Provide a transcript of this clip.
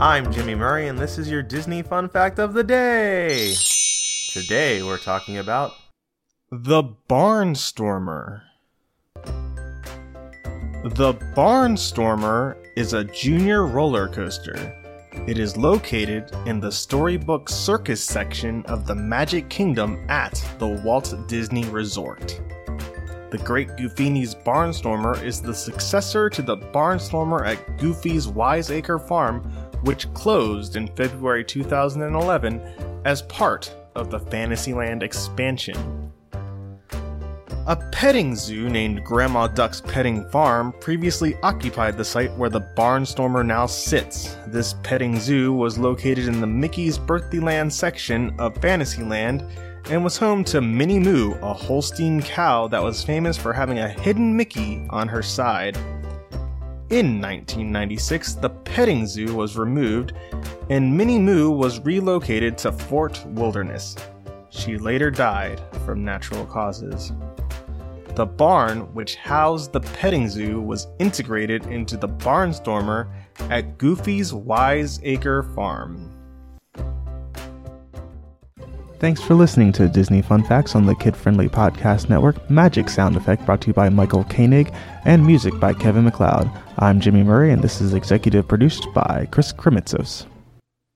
I'm Jimmy Murray, and this is your Disney Fun Fact of the Day. Today we're talking about The Barnstormer. The Barnstormer is a junior roller coaster. It is located in the Storybook Circus section of the Magic Kingdom at the Walt Disney Resort. The Great Goofini's Barnstormer is the successor to the Barnstormer at Goofy's Wiseacre Farm, which closed in February 2011 as part of the Fantasyland expansion. A petting zoo named Grandma Duck's Petting Farm previously occupied the site where the Barnstormer now sits. This petting zoo was located in the Mickey's Birthday section of Fantasyland and was home to Minnie Moo, a Holstein cow that was famous for having a hidden Mickey on her side. In 1996, the petting zoo was removed and Minnie Moo was relocated to Fort Wilderness. She later died from natural causes. The barn, which housed the petting zoo, was integrated into the Barnstormer at Goofy's Wiseacre Farm. Thanks for listening to Disney Fun Facts on the kid friendly podcast network. Magic sound effect brought to you by Michael Koenig and music by Kevin MacLeod. I'm Jimmy Murray, and this is executive produced by Chris Kremitzos.